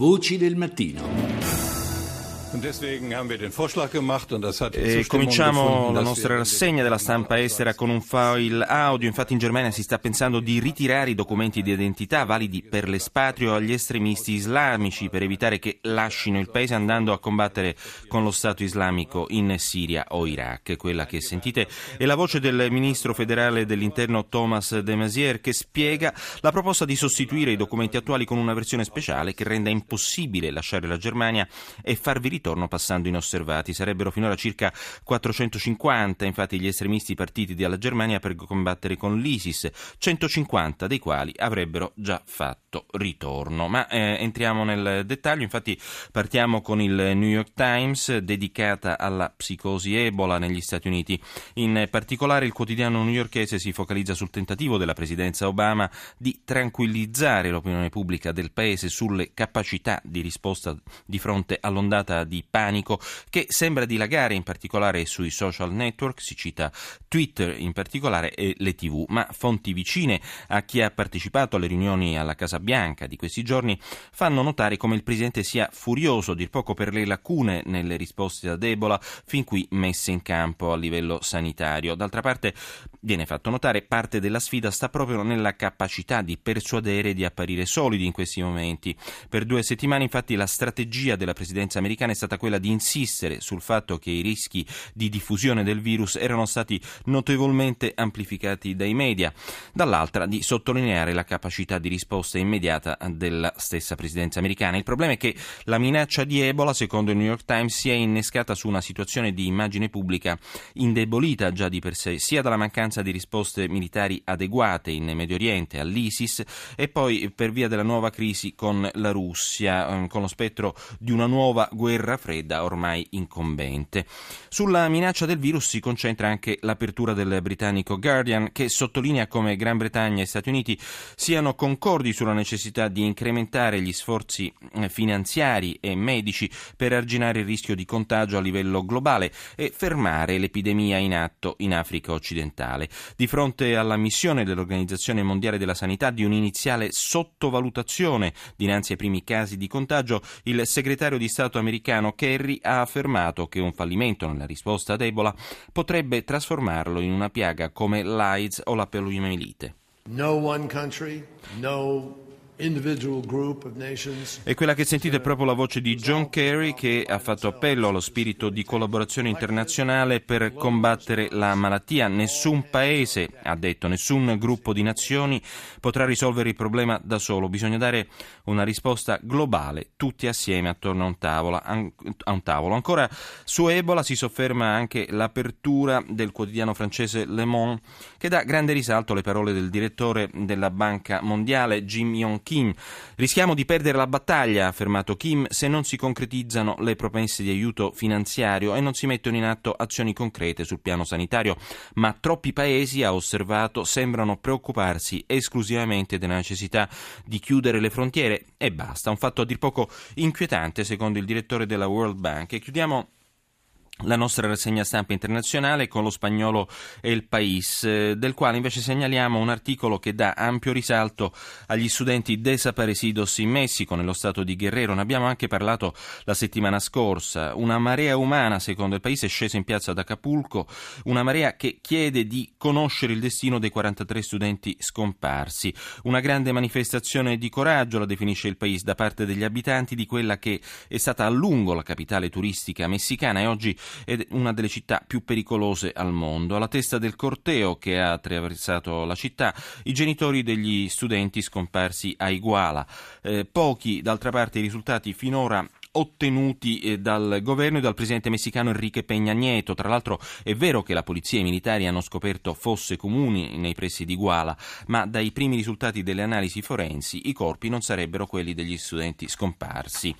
Voci del mattino. E cominciamo la nostra rassegna della stampa estera con un file audio. Infatti in Germania si sta pensando di ritirare i documenti di identità validi per l'espatrio agli estremisti islamici per evitare che lasciino il paese andando a combattere con lo Stato islamico in Siria o Iraq. Quella che sentite è la voce del ministro federale dell'interno Thomas de Maizière che spiega la proposta di sostituire i documenti attuali con una versione speciale che renda impossibile lasciare la Germania e farvi ritorno ritorno passando inosservati. Sarebbero finora circa 450, infatti, gli estremisti partiti dalla Germania per combattere con l'ISIS, 150 dei quali avrebbero già fatto ritorno. Ma eh, entriamo nel dettaglio, infatti partiamo con il New York Times dedicata alla psicosi Ebola negli Stati Uniti. In particolare il quotidiano newyorkese si focalizza sul tentativo della presidenza Obama di tranquillizzare l'opinione pubblica del paese sulle capacità di risposta di fronte all'ondata di panico che sembra dilagare in particolare sui social network, si cita Twitter in particolare e le tv, ma fonti vicine a chi ha partecipato alle riunioni alla Casa Bianca di questi giorni fanno notare come il Presidente sia furioso, dir poco per le lacune nelle risposte ad Ebola fin qui messe in campo a livello sanitario. D'altra parte viene fatto notare parte della sfida sta proprio nella capacità di persuadere e di apparire solidi in questi momenti. Per due settimane infatti la strategia della Presidenza americana è stata quella di insistere sul fatto che i rischi di diffusione del virus erano stati notevolmente amplificati dai media, dall'altra di sottolineare la capacità di risposta immediata della stessa presidenza americana. Il problema è che la minaccia di Ebola, secondo il New York Times, si è innescata su una situazione di immagine pubblica indebolita già di per sé, sia dalla mancanza di risposte militari adeguate in Medio Oriente all'ISIS e poi per via della nuova crisi con la Russia, ehm, con lo spettro di una nuova guerra guerra fredda ormai incombente. Sulla minaccia del virus si concentra anche l'apertura del britannico Guardian che sottolinea come Gran Bretagna e Stati Uniti siano concordi sulla necessità di incrementare gli sforzi eh, finanziari e medici per arginare il rischio di contagio a livello globale e fermare l'epidemia in atto in Africa occidentale. Di fronte alla missione dell'Organizzazione Mondiale della Sanità di un'iniziale sottovalutazione dinanzi ai primi casi di contagio, il segretario di Stato americano americano Kerry ha affermato che un fallimento nella risposta ad Ebola potrebbe trasformarlo in una piaga come l'AIDS o la poliomielite. No one country, no e quella che sentite è proprio la voce di John Kerry che ha fatto appello allo spirito di collaborazione internazionale per combattere la malattia. Nessun paese, ha detto, nessun gruppo di nazioni potrà risolvere il problema da solo. Bisogna dare una risposta globale, tutti assieme attorno a un, tavola, a un tavolo. Ancora su Ebola si sofferma anche l'apertura del quotidiano francese Le Monde che dà grande risalto alle parole del direttore della Banca Mondiale Jim Yong Kim. Rischiamo di perdere la battaglia, ha affermato Kim, se non si concretizzano le promesse di aiuto finanziario e non si mettono in atto azioni concrete sul piano sanitario. Ma troppi paesi, ha osservato, sembrano preoccuparsi esclusivamente della necessità di chiudere le frontiere e basta. Un fatto a dir poco inquietante, secondo il direttore della World Bank. E chiudiamo la nostra rassegna stampa internazionale con lo spagnolo El País, eh, del quale invece segnaliamo un articolo che dà ampio risalto agli studenti desaparecidos in Messico, nello stato di Guerrero. Ne abbiamo anche parlato la settimana scorsa. Una marea umana, secondo il País, è scesa in piazza ad Acapulco, una marea che chiede di conoscere il destino dei 43 studenti scomparsi. Una grande manifestazione di coraggio, la definisce il País, da parte degli abitanti di quella che è stata a lungo la capitale turistica messicana e oggi è una delle città più pericolose al mondo. Alla testa del corteo che ha attraversato la città, i genitori degli studenti scomparsi a Iguala. Eh, pochi, d'altra parte, i risultati finora ottenuti eh, dal governo e dal presidente messicano Enrique Peña Nieto. Tra l'altro è vero che la polizia e i militari hanno scoperto fosse comuni nei pressi di Guala, ma dai primi risultati delle analisi forensi i corpi non sarebbero quelli degli studenti scomparsi.